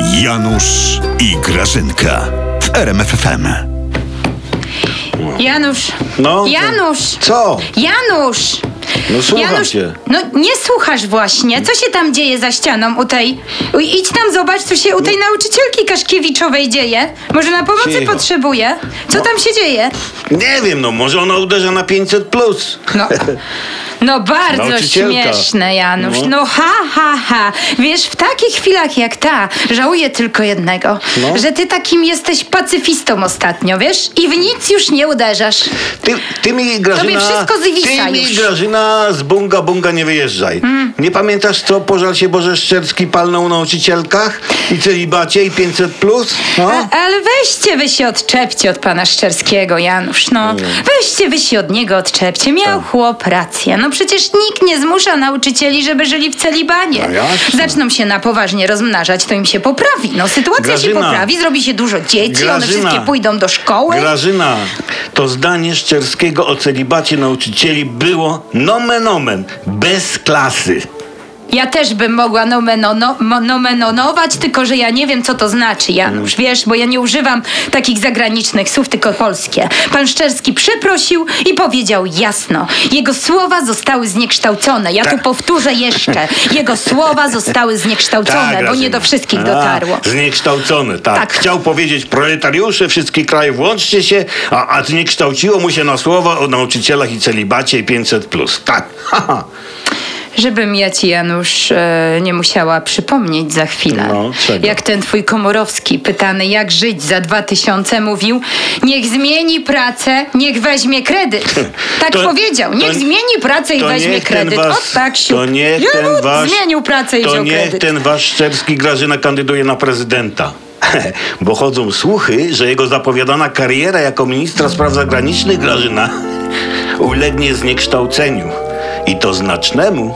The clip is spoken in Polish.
Janusz i Grażynka w RMFFM. Janusz. No, Janusz. Co? Janusz. No słucham Janusz, cię. no nie słuchasz właśnie. Co się tam dzieje za ścianą u tej... u- Idź tam zobacz, co się u tej nauczycielki Kaszkiewiczowej dzieje. Może na pomocy Cicho. potrzebuje? Co No. tam się dzieje? Nie wiem, no może ona uderza na 500 plus. No. No bardzo śmieszne, Janusz. No. No ha, ha, ha. Wiesz, w takich chwilach jak ta, żałuję tylko jednego. No. Że ty takim jesteś pacyfistą ostatnio, wiesz? I w nic już nie uderzasz. Ty, ty mi Grażyna... wszystko zwisa Ty mi już. Grażyna z bunga bunga nie wyjeżdżaj. Nie pamiętasz co pożal się Boże Szczerski palnął na nauczycielkach? I celibacie i 500 plus? No? A, ale weźcie wy się odczepcie od pana Szczerskiego, Janusz. No, weźcie wy się od niego odczepcie. Miał chłop rację. No przecież nikt nie zmusza nauczycieli, żeby żyli w celibanie. No. Zaczną się na poważnie rozmnażać, to im się poprawi. No sytuacja się Grażyna. poprawi, zrobi się dużo dzieci, one Grażyna. wszystkie pójdą do szkoły. Grażyna, to zdanie Szczerskiego o celibacie nauczycieli było nomen omen, bez klasy. Ja też bym mogła nomenono, nomenonować, tylko że ja nie wiem, co to znaczy, Janusz. Wiesz, bo ja nie używam takich zagranicznych słów, tylko polskie. Pan Szczerski przeprosił i powiedział jasno. Jego słowa zostały zniekształcone. Ja tu Tak. powtórzę jeszcze. Jego słowa zostały zniekształcone, bo nie do wszystkich A, dotarło. Zniekształcone, tak. Tak. Chciał powiedzieć proletariusze wszystkich krajów, łączcie się, a, a zniekształciło mu się na słowa o nauczycielach i celibacie i 500+. Plus. Tak. Haha. Żebym ja ci, Janusz, e, nie musiała przypomnieć za chwilę. No, czego? jak ten twój Komorowski, pytany jak żyć za dwa tysiące, mówił niech zmieni pracę, niech weźmie kredyt. Tak To- powiedział, niech to- zmieni pracę i weźmie kredyt. wasz- o tak, siup. To niech ten wasz... Zmienił pracę i To niech ten wasz Szczerski Grażyna kandyduje na prezydenta. Bo chodzą słuchy, że jego zapowiadana kariera jako ministra spraw zagranicznych Grażyna ulegnie zniekształceniu. I to znacznemu.